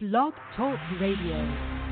Blog Talk Radio.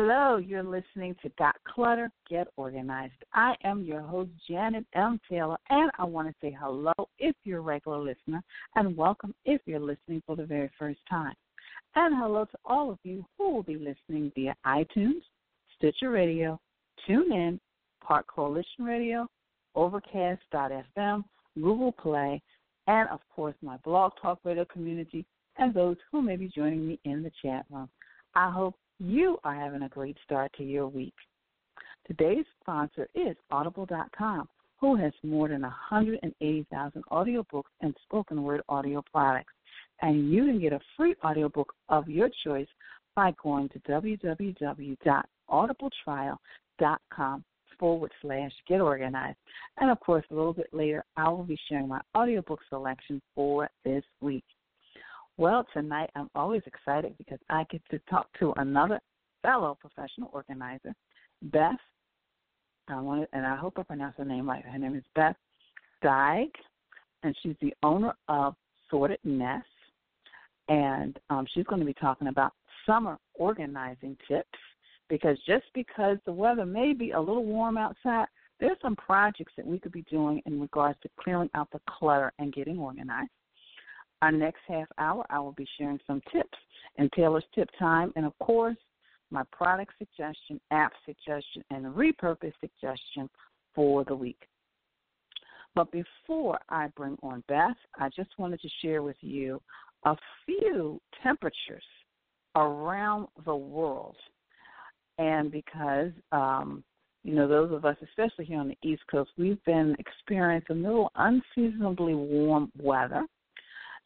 Hello, you're listening to Got Clutter, Get Organized. I am your host, Janet M. Taylor, and I want to say hello if you're a regular listener, and welcome if you're listening for the very first time. And hello to all of you who will be listening via iTunes, Stitcher Radio, TuneIn, Park Coalition Radio, Overcast.fm, Google Play, and of course my Blog Talk Radio community, and those who may be joining me in the chat room. I hope you are having a great start to your week. Today's sponsor is Audible.com, who has more than 180,000 audiobooks and spoken word audio products. And you can get a free audiobook of your choice by going to www.audibletrial.com forward slash get organized. And of course, a little bit later, I will be sharing my audiobook selection for this week. Well, tonight I'm always excited because I get to talk to another fellow professional organizer, Beth. I wanted, and I hope I pronounced her name right. Her name is Beth Dyke, and she's the owner of Sorted Nest. And um, she's going to be talking about summer organizing tips because just because the weather may be a little warm outside, there's some projects that we could be doing in regards to clearing out the clutter and getting organized. Our next half hour, I will be sharing some tips and Taylor's tip time, and of course, my product suggestion, app suggestion, and repurpose suggestion for the week. But before I bring on Beth, I just wanted to share with you a few temperatures around the world. And because, um, you know, those of us, especially here on the East Coast, we've been experiencing a little unseasonably warm weather.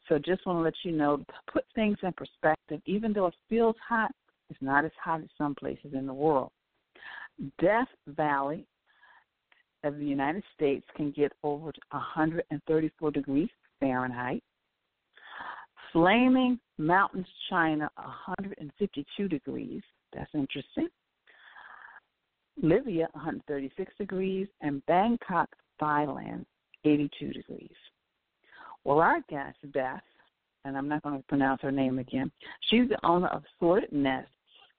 So just want to let you know, put things in perspective, even though it feels hot, it's not as hot as some places in the world. Death Valley of the United States can get over 134 degrees Fahrenheit. Flaming Mountains, China, 152 degrees. That's interesting. Libya, 136 degrees, and Bangkok, Thailand, 82 degrees. Well, our guest, Beth, and I'm not going to pronounce her name again, she's the owner of Sorted Nest,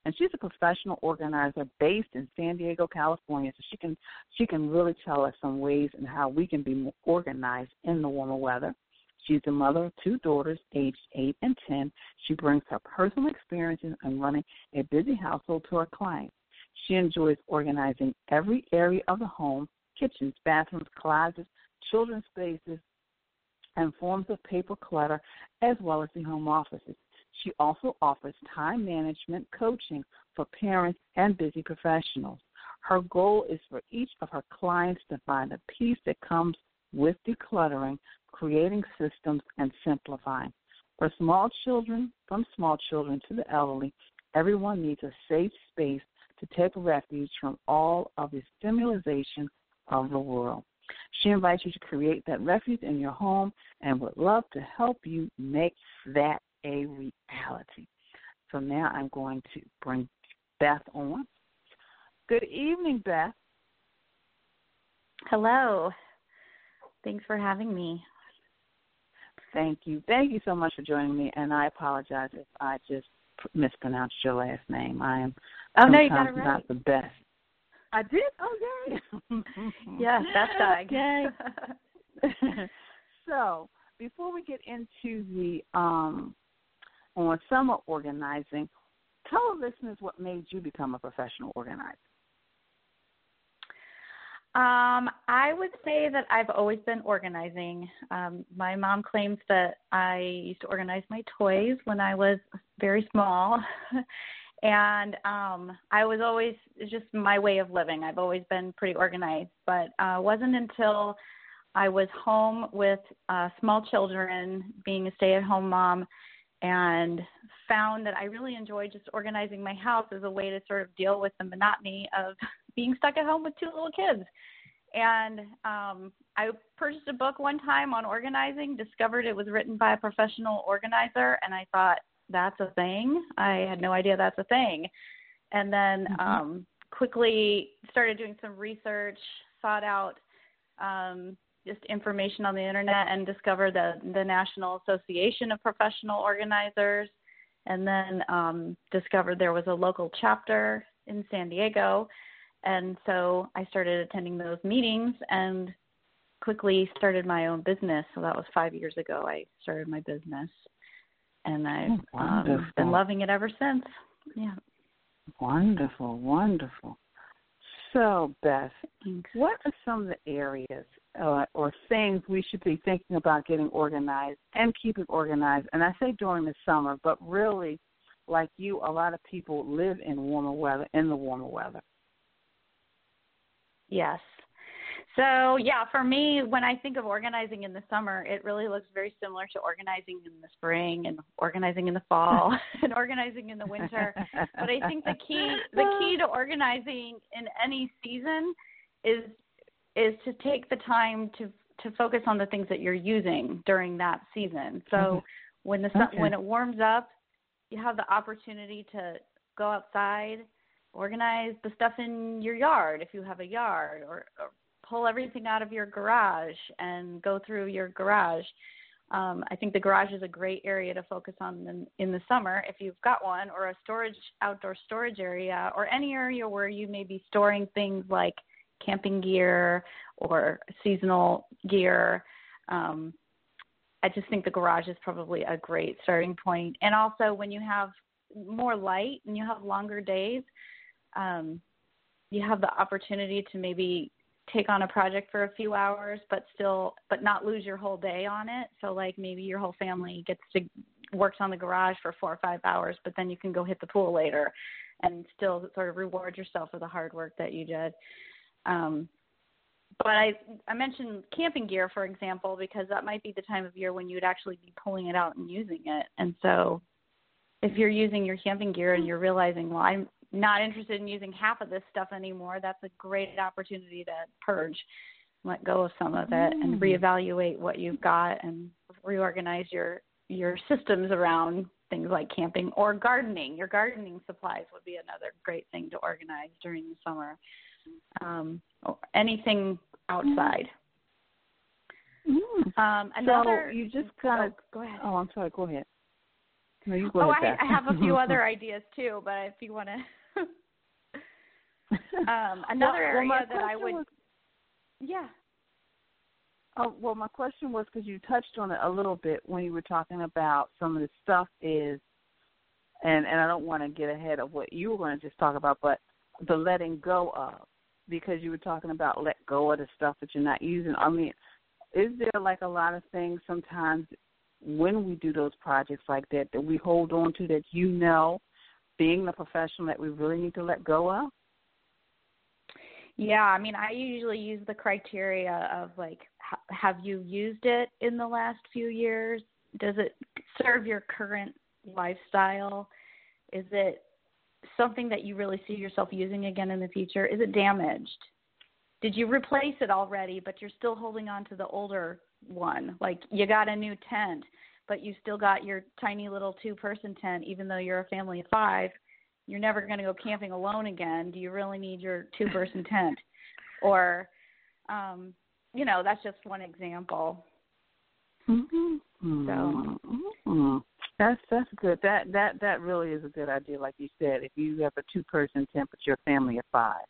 and she's a professional organizer based in San Diego, California. So she can she can really tell us some ways and how we can be more organized in the warmer weather. She's the mother of two daughters, aged eight and ten. She brings her personal experiences in running a busy household to her clients. She enjoys organizing every area of the home kitchens, bathrooms, closets, children's spaces, and forms of paper clutter, as well as the home offices. She also offers time management coaching for parents and busy professionals. Her goal is for each of her clients to find a peace that comes with decluttering, creating systems, and simplifying. For small children, from small children to the elderly, everyone needs a safe space to take refuge from all of the stimulation of the world. She invites you to create that refuge in your home and would love to help you make that a reality. So now I'm going to bring Beth on. Good evening, Beth. Hello. Thanks for having me. Thank you. Thank you so much for joining me, and I apologize if I just mispronounced your last name. I am oh no, you got it right. not the best. I did. Oh, yay! yes, that's Doug. Yay! so, before we get into the um, on summer organizing, tell the listeners what made you become a professional organizer. Um, I would say that I've always been organizing. Um, my mom claims that I used to organize my toys when I was very small. and um I was always it's just my way of living. I've always been pretty organized, but uh wasn't until I was home with uh small children, being a stay-at-home mom and found that I really enjoyed just organizing my house as a way to sort of deal with the monotony of being stuck at home with two little kids. And um, I purchased a book one time on organizing, discovered it was written by a professional organizer, and I thought, that's a thing. I had no idea that's a thing. And then mm-hmm. um, quickly started doing some research, sought out um, just information on the internet, and discovered the, the National Association of Professional Organizers. And then um, discovered there was a local chapter in San Diego and so I started attending those meetings and quickly started my own business. So that was five years ago. I started my business, and I've oh, um, been loving it ever since. Yeah. Wonderful, wonderful. So, Beth, Thanks. what are some of the areas uh, or things we should be thinking about getting organized and keeping organized? And I say during the summer, but really, like you, a lot of people live in warmer weather, in the warmer weather. Yes. So, yeah, for me, when I think of organizing in the summer, it really looks very similar to organizing in the spring and organizing in the fall and organizing in the winter. But I think the key the key to organizing in any season is is to take the time to to focus on the things that you're using during that season. So, mm-hmm. when the sun, okay. when it warms up, you have the opportunity to go outside organize the stuff in your yard if you have a yard or, or pull everything out of your garage and go through your garage um, I think the garage is a great area to focus on in, in the summer if you've got one, or a storage outdoor storage area, or any area where you may be storing things like camping gear or seasonal gear. Um, I just think the garage is probably a great starting point. And also, when you have more light and you have longer days, um, you have the opportunity to maybe take on a project for a few hours but still but not lose your whole day on it so like maybe your whole family gets to works on the garage for four or five hours but then you can go hit the pool later and still sort of reward yourself for the hard work that you did um but I I mentioned camping gear for example because that might be the time of year when you would actually be pulling it out and using it. And so if you're using your camping gear and you're realizing, well, I'm not interested in using half of this stuff anymore, that's a great opportunity to purge, let go of some of it, mm. and reevaluate what you've got and reorganize your your systems around things like camping or gardening. Your gardening supplies would be another great thing to organize during the summer. Um, or anything outside. Mm. Um, another, so you just kind of oh, go ahead. Oh, I'm sorry. Go ahead. No, you go oh, ahead. I, I have a few other ideas too, but if you want to um, another well, area well, that I would, was, yeah. Oh well, my question was because you touched on it a little bit when you were talking about some of the stuff is, and and I don't want to get ahead of what you were going to just talk about, but the letting go of because you were talking about let go of the stuff that you're not using. I mean, is there like a lot of things sometimes when we do those projects like that that we hold on to that you know being the professional that we really need to let go of? Yeah, I mean, I usually use the criteria of like, have you used it in the last few years? Does it serve your current lifestyle? Is it something that you really see yourself using again in the future? Is it damaged? Did you replace it already, but you're still holding on to the older one? Like you got a new tent, but you still got your tiny little two person tent, even though you're a family of five, you're never going to go camping alone again. Do you really need your two person tent? Or, um, you know, that's just one example. Mm-hmm. So mm-hmm. that's that's good. That that that really is a good idea. Like you said, if you have a two person tent but you're a family of five,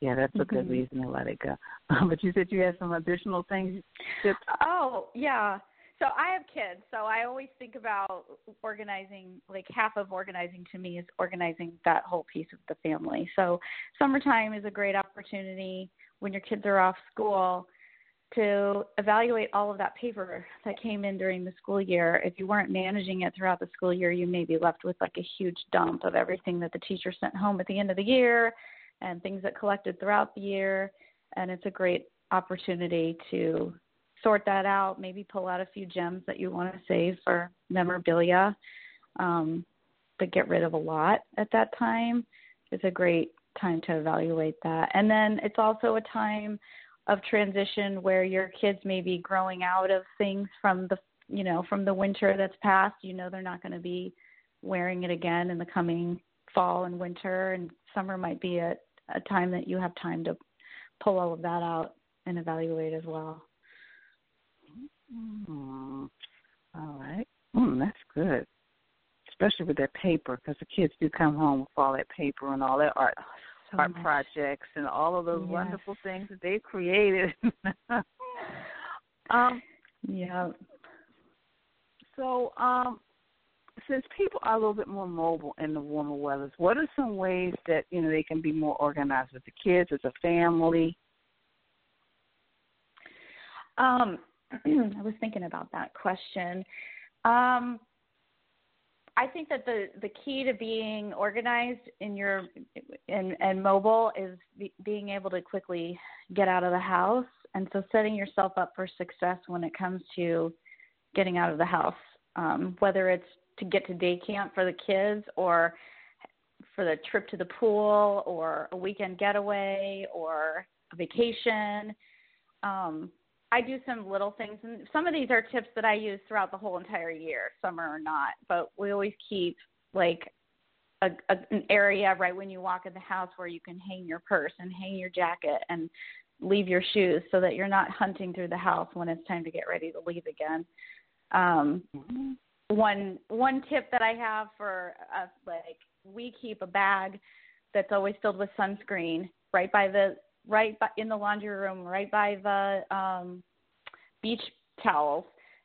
Yeah, that's a good mm-hmm. reason to let it go. but you said you had some additional things. Tips? Oh yeah. So I have kids, so I always think about organizing. Like half of organizing to me is organizing that whole piece of the family. So summertime is a great opportunity when your kids are off school to evaluate all of that paper that came in during the school year. If you weren't managing it throughout the school year, you may be left with like a huge dump of everything that the teacher sent home at the end of the year and things that collected throughout the year. And it's a great opportunity to sort that out, maybe pull out a few gems that you want to save for memorabilia, um, but get rid of a lot at that time. It's a great time to evaluate that. And then it's also a time of transition where your kids may be growing out of things from the you know from the winter that's passed you know they're not going to be wearing it again in the coming fall and winter and summer might be a, a time that you have time to pull all of that out and evaluate as well mm. all right mm, that's good especially with that paper because the kids do come home with all that paper and all that art oh, so art much. projects and all of those yes. wonderful things that they created. um, yeah. So, um, since people are a little bit more mobile in the warmer weathers, what are some ways that you know they can be more organized with the kids as a family? Um, I was thinking about that question. Um, I think that the the key to being organized in your and and mobile is be, being able to quickly get out of the house, and so setting yourself up for success when it comes to getting out of the house, um, whether it's to get to day camp for the kids or for the trip to the pool or a weekend getaway or a vacation. Um, I do some little things, and some of these are tips that I use throughout the whole entire year. Some are not, but we always keep like a, a, an area right when you walk in the house where you can hang your purse and hang your jacket and leave your shoes, so that you're not hunting through the house when it's time to get ready to leave again. Um, mm-hmm. One one tip that I have for us, like we keep a bag that's always filled with sunscreen right by the right by, in the laundry room, right by the um, beach towels,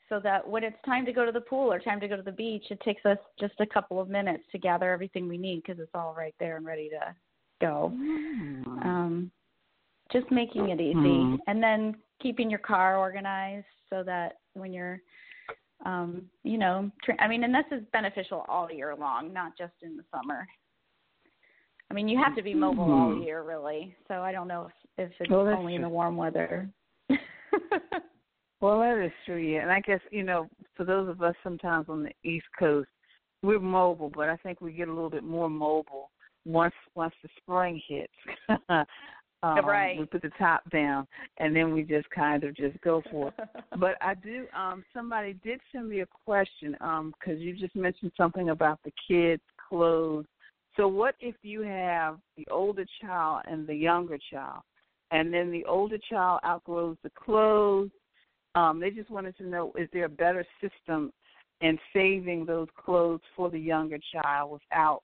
so that when it's time to go to the pool or time to go to the beach, it takes us just a couple of minutes to gather everything we need because it's all right there and ready to go. Mm. Um, just making it easy, mm. and then keeping your car organized so that when you're um, you know, tra- I mean, and this is beneficial all year long, not just in the summer. I mean, you have to be mobile mm-hmm. all year, really. So I don't know if, if it's well, only true. in the warm weather. well, that is true, yeah. And I guess you know, for those of us sometimes on the East Coast, we're mobile, but I think we get a little bit more mobile once once the spring hits. um, right. We put the top down, and then we just kind of just go for it. but I do. Um, somebody did send me a question because um, you just mentioned something about the kids' clothes so what if you have the older child and the younger child, and then the older child outgrows the clothes? Um, they just wanted to know: is there a better system in saving those clothes for the younger child without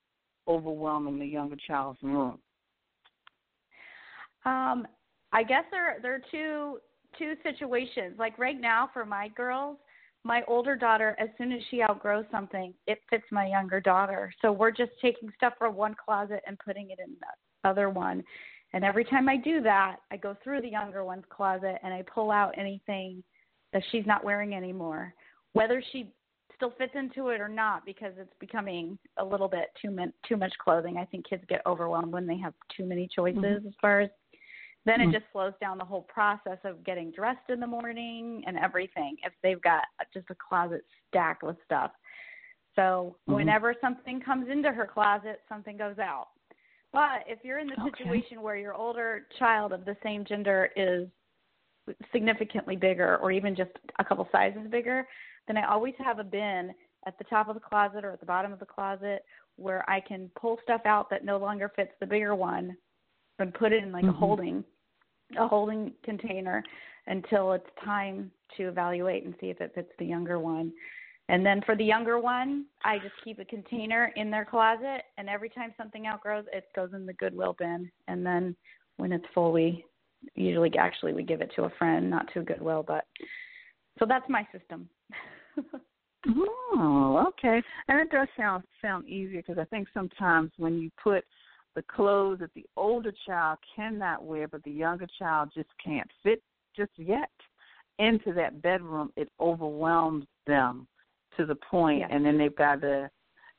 overwhelming the younger child's room? Um, I guess there there are two two situations. Like right now for my girls, my older daughter, as soon as she outgrows something, it fits my younger daughter. So we're just taking stuff from one closet and putting it in the other one. And every time I do that, I go through the younger one's closet and I pull out anything that she's not wearing anymore, whether she still fits into it or not, because it's becoming a little bit too min- too much clothing. I think kids get overwhelmed when they have too many choices mm-hmm. as far as then mm-hmm. it just slows down the whole process of getting dressed in the morning and everything if they've got just a closet stacked with stuff. So mm-hmm. whenever something comes into her closet, something goes out. But if you're in the okay. situation where your older child of the same gender is significantly bigger or even just a couple sizes bigger, then I always have a bin at the top of the closet or at the bottom of the closet where I can pull stuff out that no longer fits the bigger one and put it in like mm-hmm. a holding a holding container until it's time to evaluate and see if it fits the younger one. And then for the younger one, I just keep a container in their closet, and every time something outgrows, it goes in the Goodwill bin. And then when it's full, we usually actually we give it to a friend, not to Goodwill. But so that's my system. oh, okay. And it does sound sound easier because I think sometimes when you put the clothes that the older child cannot wear, but the younger child just can't fit just yet into that bedroom, it overwhelms them to the point, yeah. and then they've got to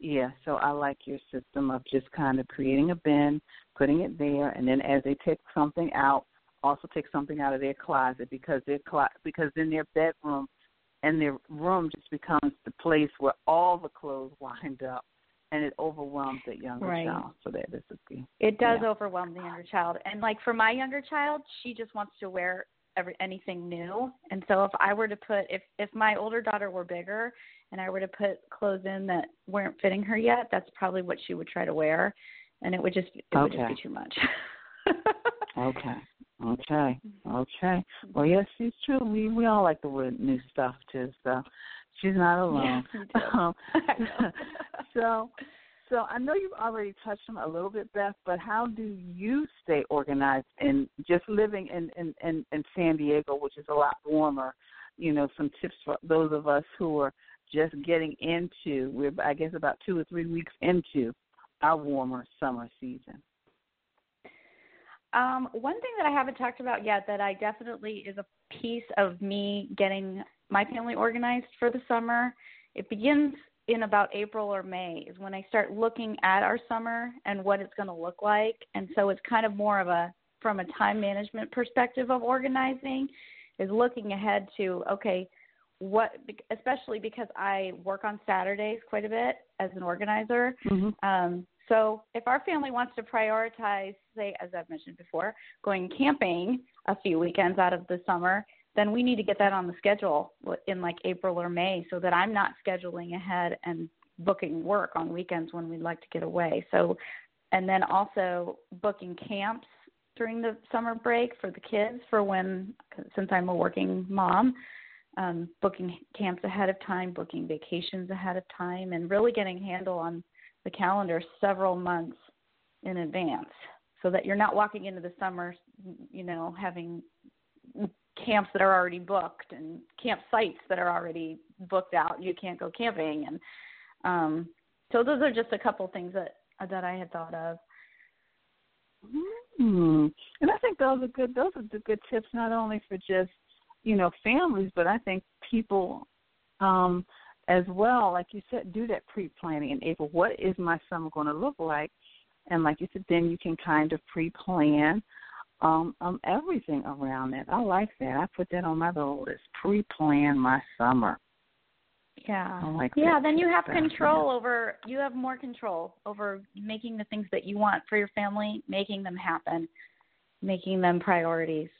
yeah, so I like your system of just kind of creating a bin, putting it there, and then as they take something out, also take something out of their closet because their clo- because in their bedroom and their room just becomes the place where all the clothes wind up and it overwhelms that younger right. child. So that is a key. It does yeah. overwhelm the younger child. And like for my younger child, she just wants to wear every anything new. And so if I were to put if if my older daughter were bigger and I were to put clothes in that weren't fitting her yet, that's probably what she would try to wear and it would just it okay. would just be too much. okay. Okay. Okay. Well yes, she's true. We we all like the wear new stuff too, so she's not alone. Yeah, um, so so I know you've already touched on a little bit, Beth, but how do you stay organized and just living in, in, in, in San Diego, which is a lot warmer? You know, some tips for those of us who are just getting into, we're I guess about two or three weeks into our warmer summer season. Um, one thing that I haven't talked about yet that I definitely is a piece of me getting my family organized for the summer. It begins in about April or May is when I start looking at our summer and what it's going to look like. And so it's kind of more of a from a time management perspective of organizing is looking ahead to okay, what especially because I work on Saturdays quite a bit as an organizer. Mm-hmm. Um, so if our family wants to prioritize, say, as I've mentioned before, going camping a few weekends out of the summer, then we need to get that on the schedule in like April or May so that I'm not scheduling ahead and booking work on weekends when we'd like to get away. So, and then also booking camps during the summer break for the kids for when, since I'm a working mom, um, booking camps ahead of time, booking vacations ahead of time, and really getting handle on the calendar several months in advance so that you're not walking into the summer, you know, having camps that are already booked and campsites that are already booked out. You can't go camping, and um, so those are just a couple things that that I had thought of. Hmm. And I think those are good. Those are the good tips, not only for just you know families, but I think people um, as well. Like you said, do that pre-planning in April. What is my summer going to look like? And like you said, then you can kind of pre-plan um, um, everything around that. I like that. I put that on my little list. Pre-plan my summer. Yeah. Like yeah, then you have control over you have more control over making the things that you want for your family, making them happen, making them priorities.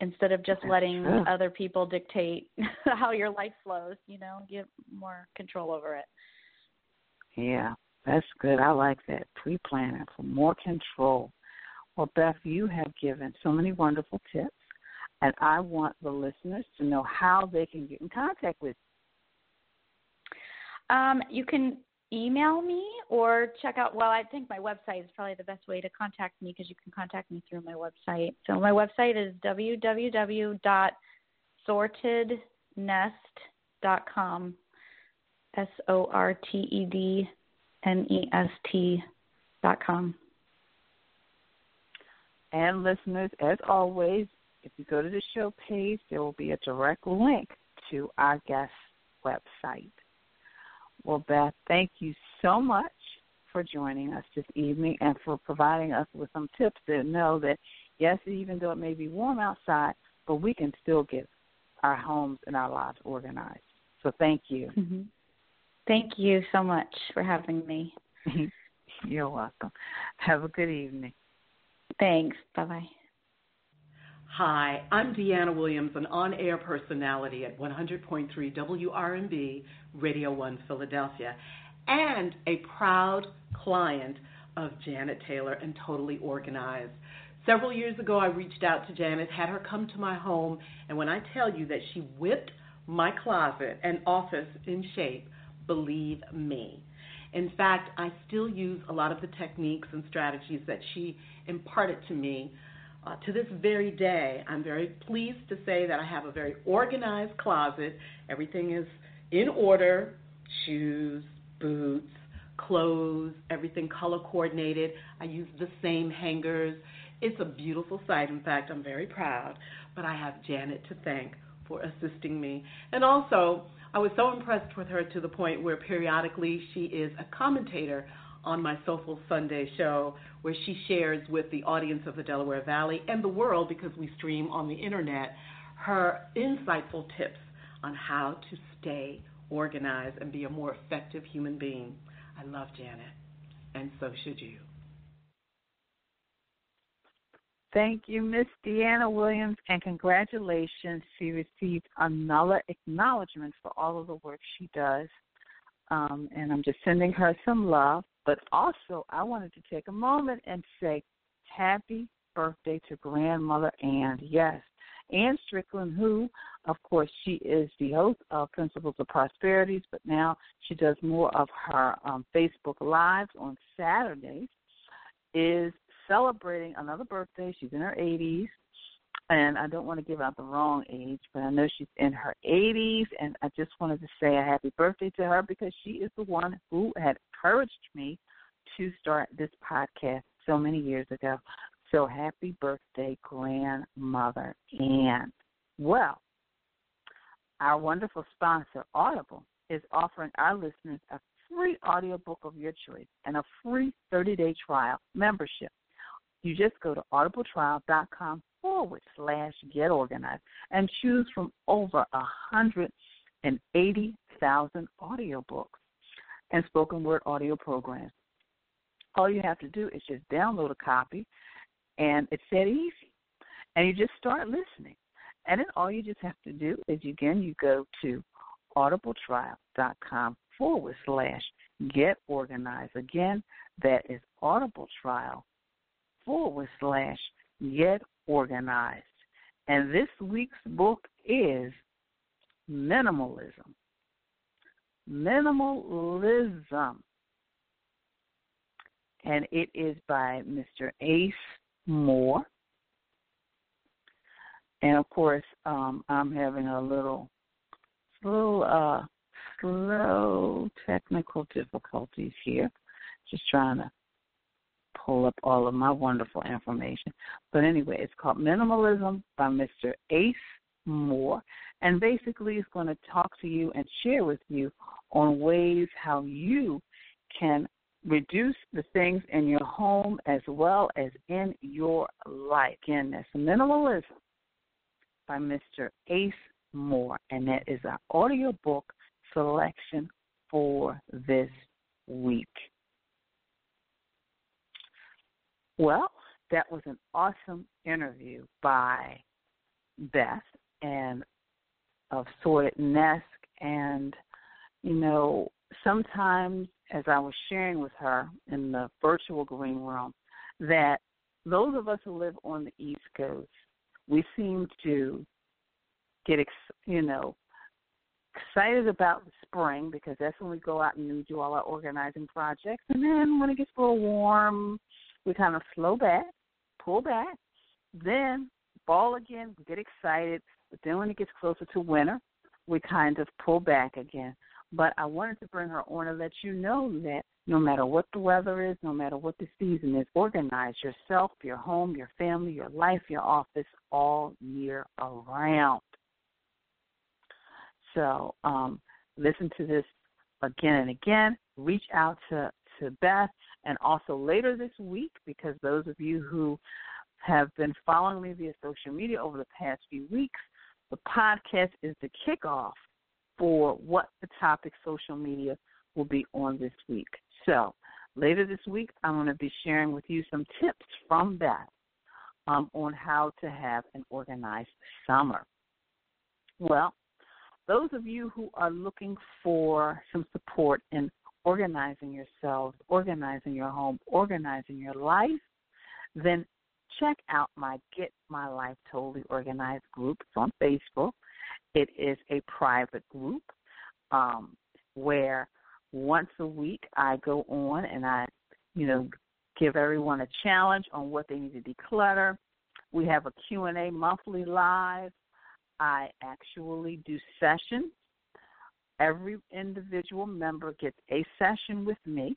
Instead of just That's letting true. other people dictate how your life flows, you know, get more control over it. Yeah, that's good. I like that. Pre-planning for more control. Well, Beth, you have given so many wonderful tips, and I want the listeners to know how they can get in contact with Um, you can email me or check out. Well, I think my website is probably the best way to contact me because you can contact me through my website. So my website is www.sortednest.com. S O R T E D N E S T dot com. And listeners, as always, if you go to the show page, there will be a direct link to our guest website. Well, Beth, thank you so much for joining us this evening and for providing us with some tips to know that, yes, even though it may be warm outside, but we can still get our homes and our lives organized. So thank you. Mm-hmm. Thank you so much for having me. You're welcome. Have a good evening. Thanks. Bye bye. Hi, I'm Deanna Williams, an on air personality at 100.3 WRNB Radio 1 Philadelphia, and a proud client of Janet Taylor and Totally Organized. Several years ago, I reached out to Janet, had her come to my home, and when I tell you that she whipped my closet and office in shape, believe me. In fact, I still use a lot of the techniques and strategies that she imparted to me uh, to this very day, I'm very pleased to say that I have a very organized closet. Everything is in order shoes, boots, clothes, everything color coordinated. I use the same hangers. It's a beautiful sight. In fact, I'm very proud. But I have Janet to thank for assisting me. And also, I was so impressed with her to the point where periodically she is a commentator on my Soulful Sunday show, where she shares with the audience of the Delaware Valley and the world, because we stream on the internet, her insightful tips on how to stay organized and be a more effective human being. I love Janet, and so should you. Thank you, Miss Deanna Williams, and congratulations. She received another acknowledgement for all of the work she does. Um, and I'm just sending her some love. But also, I wanted to take a moment and say happy birthday to grandmother Ann. Yes, Ann Strickland, who, of course, she is the host of Principles of Prosperities, but now she does more of her um, Facebook Lives on Saturdays, is celebrating another birthday. She's in her 80s and I don't want to give out the wrong age, but I know she's in her 80s, and I just wanted to say a happy birthday to her because she is the one who had encouraged me to start this podcast so many years ago. So happy birthday, grandmother Ann. Well, our wonderful sponsor, Audible, is offering our listeners a free audiobook of your choice and a free 30-day trial membership. You just go to audibletrial.com forward slash get organized and choose from over a hundred and eighty thousand audiobooks and spoken word audio programs. All you have to do is just download a copy and it's that easy. And you just start listening. And then all you just have to do is again you go to audibletrial.com forward slash get organized. Again, that is audibletrial forward slash get organized. And this week's book is Minimalism. Minimalism. And it is by Mr. Ace Moore. And of course, um, I'm having a little, little uh, slow technical difficulties here. Just trying to pull up all of my wonderful information. But anyway, it's called Minimalism by Mr. Ace Moore. And basically, it's going to talk to you and share with you on ways how you can reduce the things in your home as well as in your life. Again, that's Minimalism by Mr. Ace Moore. And that is our audiobook selection for this week. Well, that was an awesome interview by Beth and of Sorted Nest. And, you know, sometimes as I was sharing with her in the virtual green room, that those of us who live on the East Coast, we seem to get, ex- you know, excited about the spring because that's when we go out and do all our organizing projects. And then when it gets a little warm, we kind of slow back, pull back, then ball again, we get excited, but then when it gets closer to winter, we kind of pull back again. But I wanted to bring her on to let you know that no matter what the weather is, no matter what the season is, organize yourself, your home, your family, your life, your office all year around. So um, listen to this again and again. Reach out to, to Beth and also later this week, because those of you who have been following me via social media over the past few weeks, the podcast is the kickoff for what the topic social media will be on this week. So later this week, I'm going to be sharing with you some tips from Beth um, on how to have an organized summer. Well, those of you who are looking for some support in organizing yourselves, organizing your home, organizing your life, then check out my Get My Life Totally Organized group. It's on Facebook. It is a private group um, where once a week I go on and I, you know, give everyone a challenge on what they need to declutter. We have a Q&A monthly live. I actually do sessions. Every individual member gets a session with me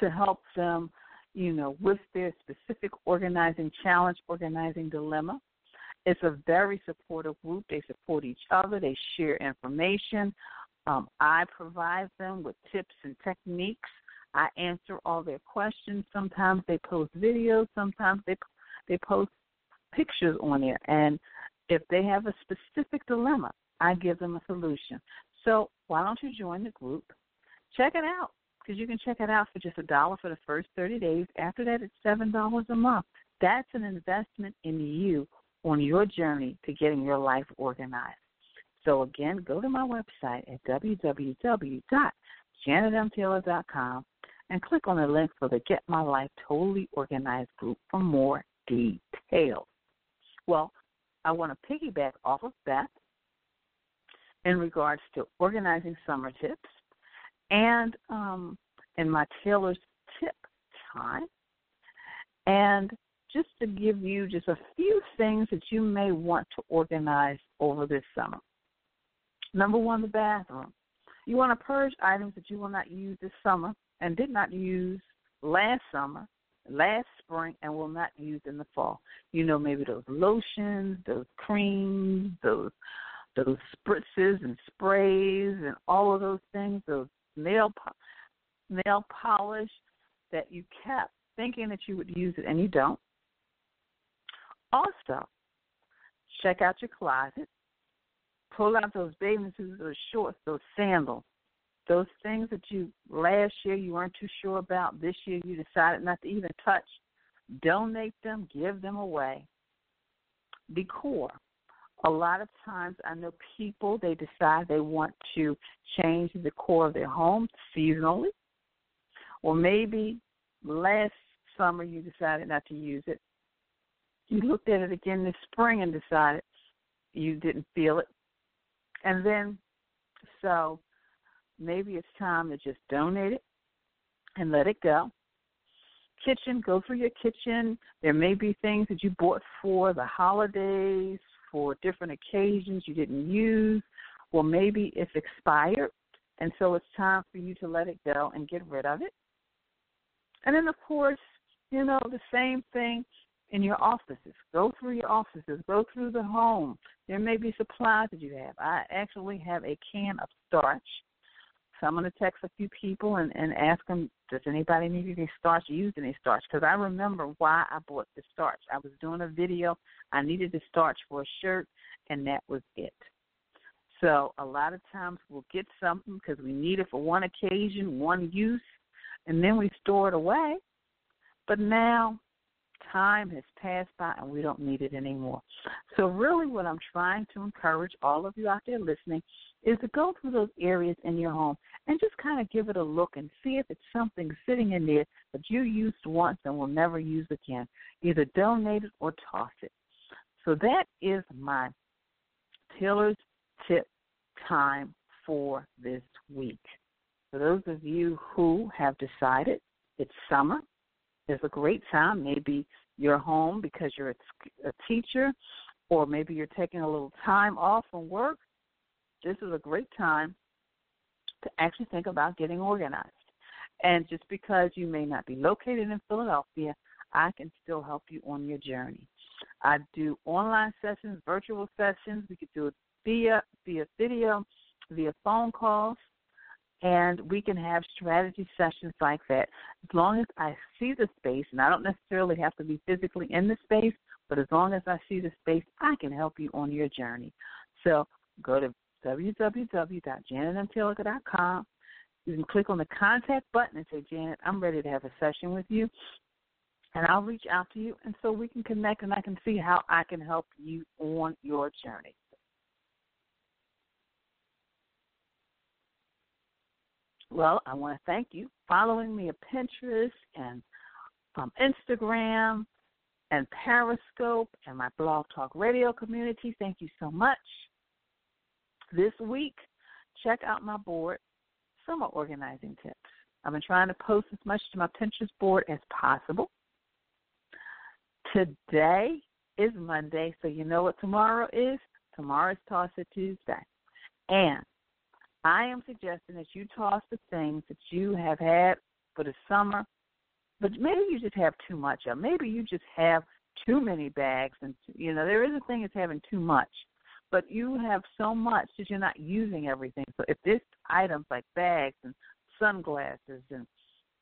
to help them, you know, with their specific organizing challenge, organizing dilemma. It's a very supportive group. They support each other. They share information. Um, I provide them with tips and techniques. I answer all their questions. Sometimes they post videos. Sometimes they they post pictures on there. And if they have a specific dilemma, I give them a solution. So why don't you join the group? Check it out because you can check it out for just a dollar for the first 30 days. After that, it's $7 a month. That's an investment in you on your journey to getting your life organized. So, again, go to my website at www.janetmtaylor.com and click on the link for the Get My Life Totally Organized group for more details. Well, I want to piggyback off of that in regards to organizing summer tips and um, in my Taylor's tip time. And just to give you just a few things that you may want to organize over this summer. Number one, the bathroom. You want to purge items that you will not use this summer and did not use last summer, last spring, and will not use in the fall. You know, maybe those lotions, those creams, those those spritzes and sprays, and all of those things. Those nail po- nail polish that you kept thinking that you would use it and you don't. Also, check out your closet. Pull out those bathing suits, those shorts, those sandals, those things that you last year you weren't too sure about. This year you decided not to even touch. Donate them, give them away. Decor. A lot of times I know people they decide they want to change the core of their home seasonally. Or maybe last summer you decided not to use it you looked at it again this spring and decided you didn't feel it. And then, so maybe it's time to just donate it and let it go. Kitchen, go through your kitchen. There may be things that you bought for the holidays, for different occasions you didn't use. Well, maybe it's expired, and so it's time for you to let it go and get rid of it. And then, of course, you know, the same thing in your offices. Go through your offices. Go through the home. There may be supplies that you have. I actually have a can of starch. So I'm going to text a few people and, and ask them, does anybody need any starch, use any starch? Because I remember why I bought the starch. I was doing a video. I needed the starch for a shirt, and that was it. So a lot of times we'll get something because we need it for one occasion, one use, and then we store it away. But now time has passed by and we don't need it anymore. So, really, what I'm trying to encourage all of you out there listening is to go through those areas in your home and just kind of give it a look and see if it's something sitting in there that you used once and will never use again. Either donate it or toss it. So, that is my Taylor's tip time for this week. For those of you who have decided it's summer, it's a great time. Maybe you're home because you're a, teacher, or maybe you're taking a little time off from work. This is a great time to actually think about getting organized. And just because you may not be located in Philadelphia, I can still help you on your journey. I do online sessions, virtual sessions. We could do it via via video, via phone calls and we can have strategy sessions like that. As long as I see the space, and I don't necessarily have to be physically in the space, but as long as I see the space, I can help you on your journey. So go to www.janetmtaylor.com. You can click on the contact button and say, Janet, I'm ready to have a session with you. And I'll reach out to you, and so we can connect, and I can see how I can help you on your journey. Well, I want to thank you following me on Pinterest and um, Instagram and Periscope and my Blog Talk Radio community. Thank you so much. This week, check out my board, summer organizing tips. I've been trying to post as much to my Pinterest board as possible. Today is Monday, so you know what tomorrow is? Tomorrow is Toss It Tuesday. And I am suggesting that you toss the things that you have had for the summer, but maybe you just have too much of. Maybe you just have too many bags, and you know there is a thing as having too much, but you have so much that you're not using everything. So if this items like bags and sunglasses and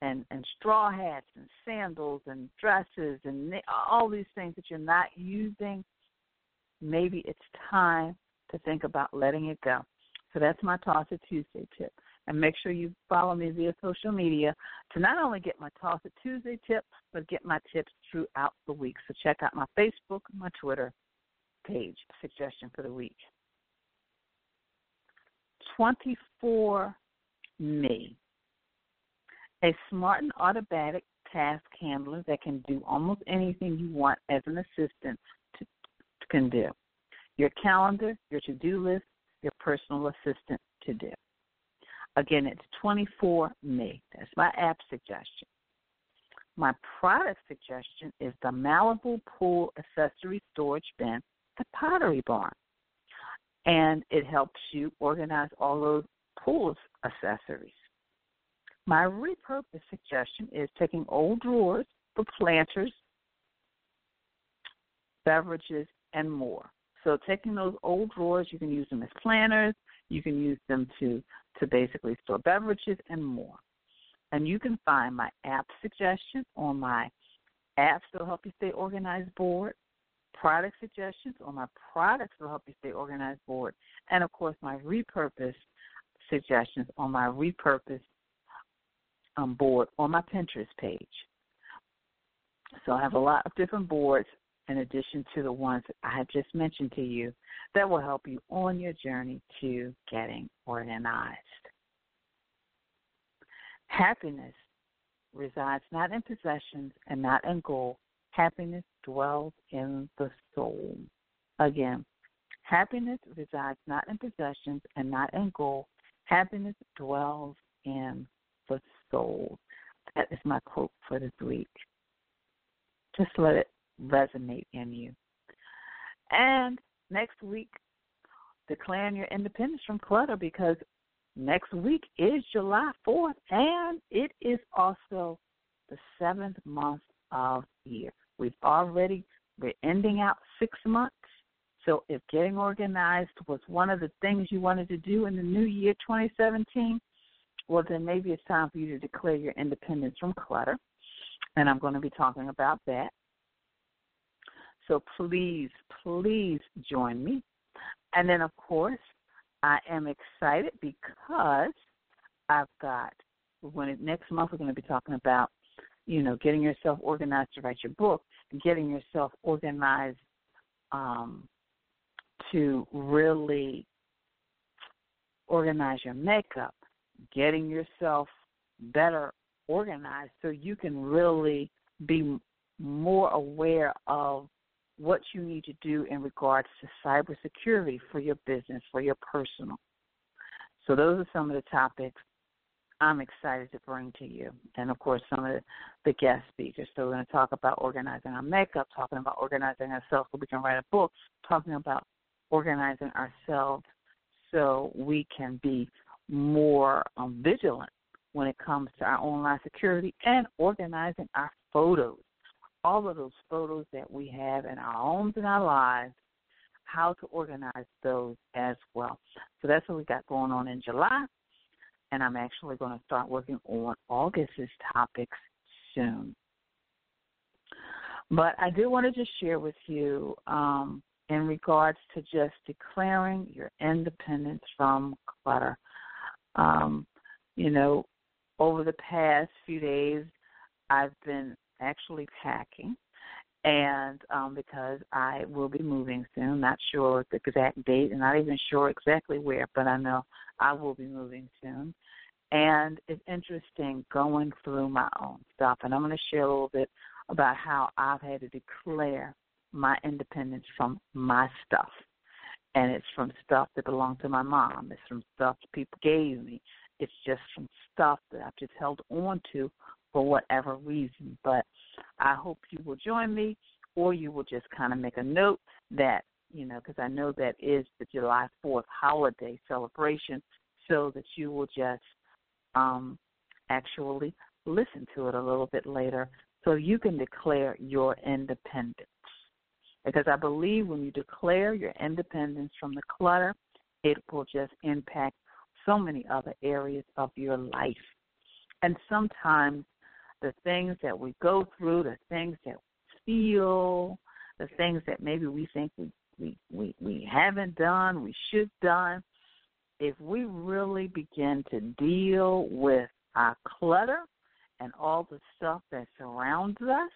and and straw hats and sandals and dresses and all these things that you're not using, maybe it's time to think about letting it go. So that's my Toss It Tuesday tip. And make sure you follow me via social media to not only get my Toss It Tuesday tip, but get my tips throughout the week. So check out my Facebook, my Twitter page, suggestion for the week. 24 Me. A smart and automatic task handler that can do almost anything you want as an assistant to, can do. Your calendar, your to do list, your personal assistant to do. Again, it's 24 Me. That's my app suggestion. My product suggestion is the Malibu Pool Accessory Storage Bin at Pottery Barn. And it helps you organize all those pool accessories. My repurpose suggestion is taking old drawers for planters, beverages, and more. So taking those old drawers, you can use them as planters, you can use them to to basically store beverages and more. And you can find my app suggestion on my apps that'll help you stay organized board, product suggestions on my products that'll help you stay organized board, and of course my repurpose suggestions on my repurpose um, board on my Pinterest page. So I have a lot of different boards in addition to the ones I have just mentioned to you that will help you on your journey to getting organized. Happiness resides not in possessions and not in gold. Happiness dwells in the soul. Again, happiness resides not in possessions and not in gold. Happiness dwells in the soul. That is my quote for this week. Just let it resonate in you. And next week, declaring your independence from clutter because next week is July 4th and it is also the seventh month of the year. We've already, we're ending out six months. So if getting organized was one of the things you wanted to do in the new year 2017, well, then maybe it's time for you to declare your independence from clutter. And I'm going to be talking about that. So please, please join me. And then, of course, I am excited because I've got when next month we're going to be talking about, you know, getting yourself organized to write your book, getting yourself organized um, to really organize your makeup, getting yourself better organized so you can really be more aware of what you need to do in regards to cybersecurity for your business, for your personal. So those are some of the topics I'm excited to bring to you. And of course, some of the, guest speakers. So we're going to talk about organizing our makeup, talking about organizing ourselves so we can write a book, talking about organizing ourselves so we can be more um, vigilant when it comes to our online security and organizing our photos. All of those photos that we have in our homes and our lives, how to organize those as well. So that's what we got going on in July. And I'm actually going to start working on August's topics soon. But I do want to just share with you um, in regards to just declaring your independence from clutter. Um, you know, over the past few days, I've been actually packing, and um, because I will be moving soon, not sure the exact date, and not even sure exactly where, but I know I will be moving soon. And it's interesting going through my own stuff, and I'm going to share a little bit about how I've had to declare my independence from my stuff and it's from stuff that belonged to my mom. It's from stuff people gave me, It's just from stuff that I've just held on to for whatever reason. But I hope you will join me, or you will just kind of make a note that, you know, because I know that is the July 4th holiday celebration, so that you will just um, actually listen to it a little bit later so you can declare your independence. Because I believe when you declare your independence from the clutter, it will just impact so many other areas of your life. And sometimes the things that we go through, the things that we feel, the things that maybe we think we, we, we, we haven't done, we should done, if we really begin to deal with our clutter and all the stuff that surrounds us,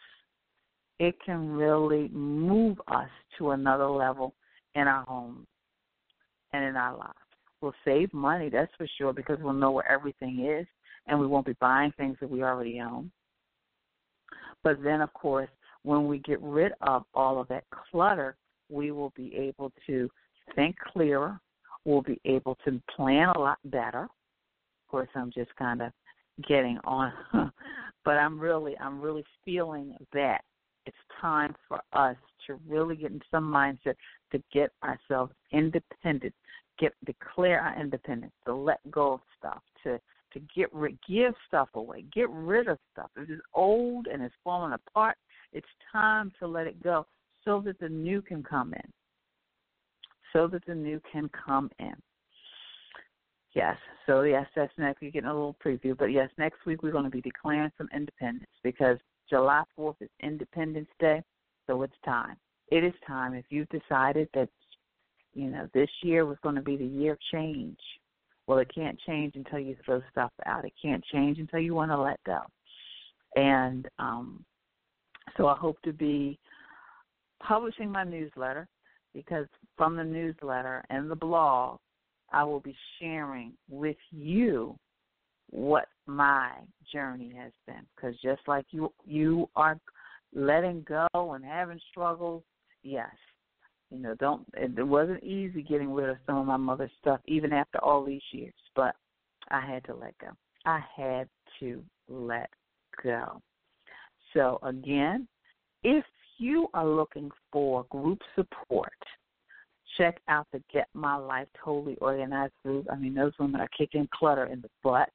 it can really move us to another level in our homes and in our lives. We'll save money, that's for sure, because we'll know where everything is and we won't be buying things that we already own. But then, of course, when we get rid of all of that clutter, we will be able to think clearer. We'll be able to plan a lot better. Of course, I'm just kind of getting on, but I'm really, I'm really feeling that it's time for us to really get in some mindset to get ourselves independent, get declare our independence, to let go of stuff, to to get rid, give stuff away, get rid of stuff. If it's old and it's falling apart, it's time to let it go so that the new can come in. So that the new can come in. Yes. So yes, that's next. You're getting a little preview, but yes, next week we're going to be declaring some independence because July 4th is Independence Day, so it's time. It is time. If you've decided that, you know, this year was going to be the year of change, well, it can't change until you throw stuff out. It can't change until you want to let go. And um, so I hope to be publishing my newsletter because from the newsletter and the blog, I will be sharing with you what my journey has been. Because just like you, you are letting go and having struggles. Yes, you know, don't. It wasn't easy getting rid of some of my mother's stuff, even after all these years. But I had to let go. I had to let go. So again, if you are looking for group support, check out the Get My Life Totally Organized group. I mean, those women are kicking clutter in the butt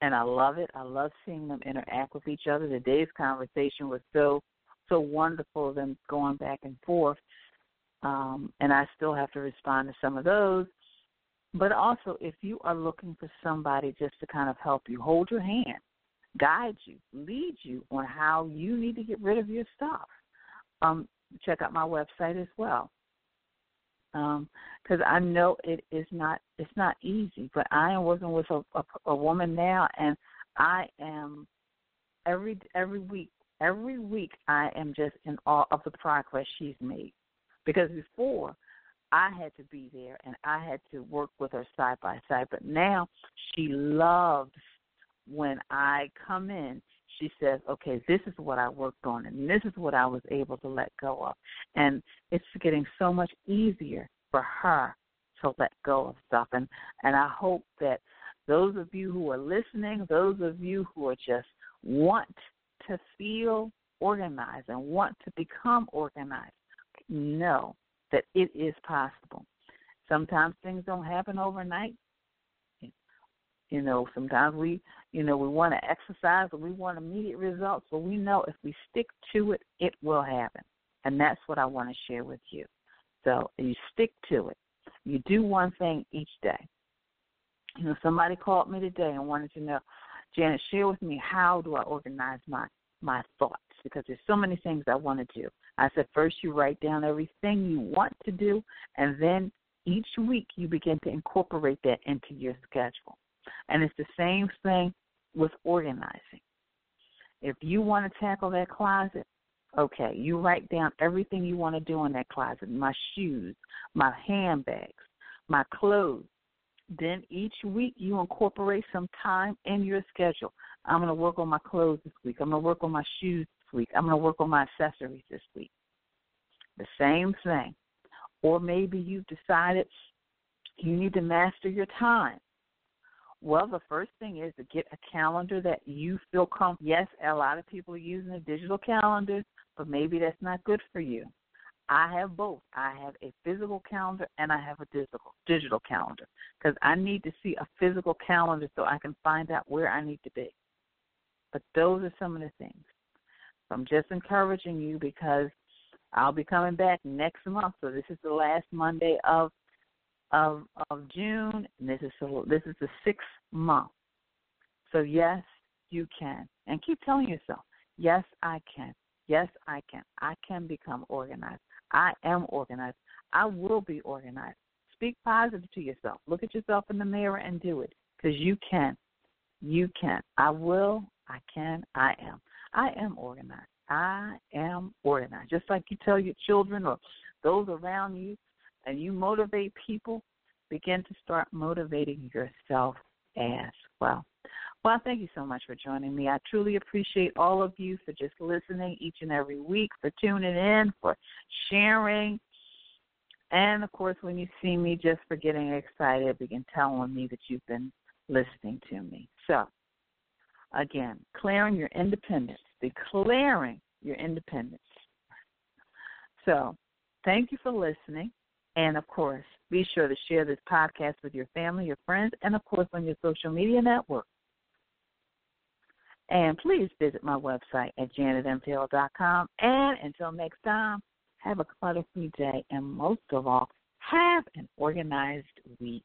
and I love it. I love seeing them interact with each other. Today's conversation was so so wonderful, them going back and forth. Um, and I still have to respond to some of those. But also, if you are looking for somebody just to kind of help you, hold your hand, guide you, lead you on how you need to get rid of your stuff, um, check out my website as well because um, I know it is not it's not easy. But I am working with a, a, a woman now, and I am every every week every week I am just in awe of the progress she's made. Because before I had to be there and I had to work with her side by side, but now she loves when I come in she says, okay, this is what I worked on and this is what I was able to let go of. And it's getting so much easier for her to let go of stuff. And, and I hope that those of you who are listening, those of you who are just want to feel organized and want to become organized, know that it is possible. Sometimes things don't happen overnight. You know, sometimes we, you know, we want to exercise and we want immediate results, but we know if we stick to it, it will happen. And that's what I want to share with you. So you stick to it. You do one thing each day. You know, somebody called me today and wanted to know, Janet, share with me how do I organize my my thoughts because there's so many things I want to do. I said first you write down everything you want to do, and then each week you begin to incorporate that into your schedule. And it's the same thing with organizing. If you want to tackle that closet, okay, you write down everything you want to do in that closet my shoes, my handbags, my clothes. Then each week you incorporate some time in your schedule. I'm going to work on my clothes this week. I'm going to work on my shoes week. I'm going to work on my accessories this week. The same thing. Or maybe you've decided you need to master your time. Well, the first thing is to get a calendar that you feel comfortable. Yes, a lot of people are using a digital calendar, but maybe that's not good for you. I have both. I have a physical calendar and I have a digital digital calendar because I need to see a physical calendar so I can find out where I need to be. But those are some of the things. I'm just encouraging you because I'll be coming back next month. So this is the last Monday of of of June, and this is the, this is the sixth month. So yes, you can, and keep telling yourself, yes, I can. Yes, I can. I can become organized. I am organized. I will be organized. Speak positive to yourself. Look at yourself in the mirror and do it because you can. You can. I will. I can. I am. I am organized. I am organized. Just like you tell your children or those around you and you motivate people, begin to start motivating yourself as well. Well, thank you so much for joining me. I truly appreciate all of you for just listening each and every week, for tuning in, for sharing. And of course, when you see me, just for getting excited, begin telling me that you've been listening to me. So, again, declaring your independence, declaring your independence. So, thank you for listening. And of course, be sure to share this podcast with your family, your friends, and of course on your social media network. And please visit my website at janetmtaylor.com. And until next time, have a clutter free day. And most of all, have an organized week.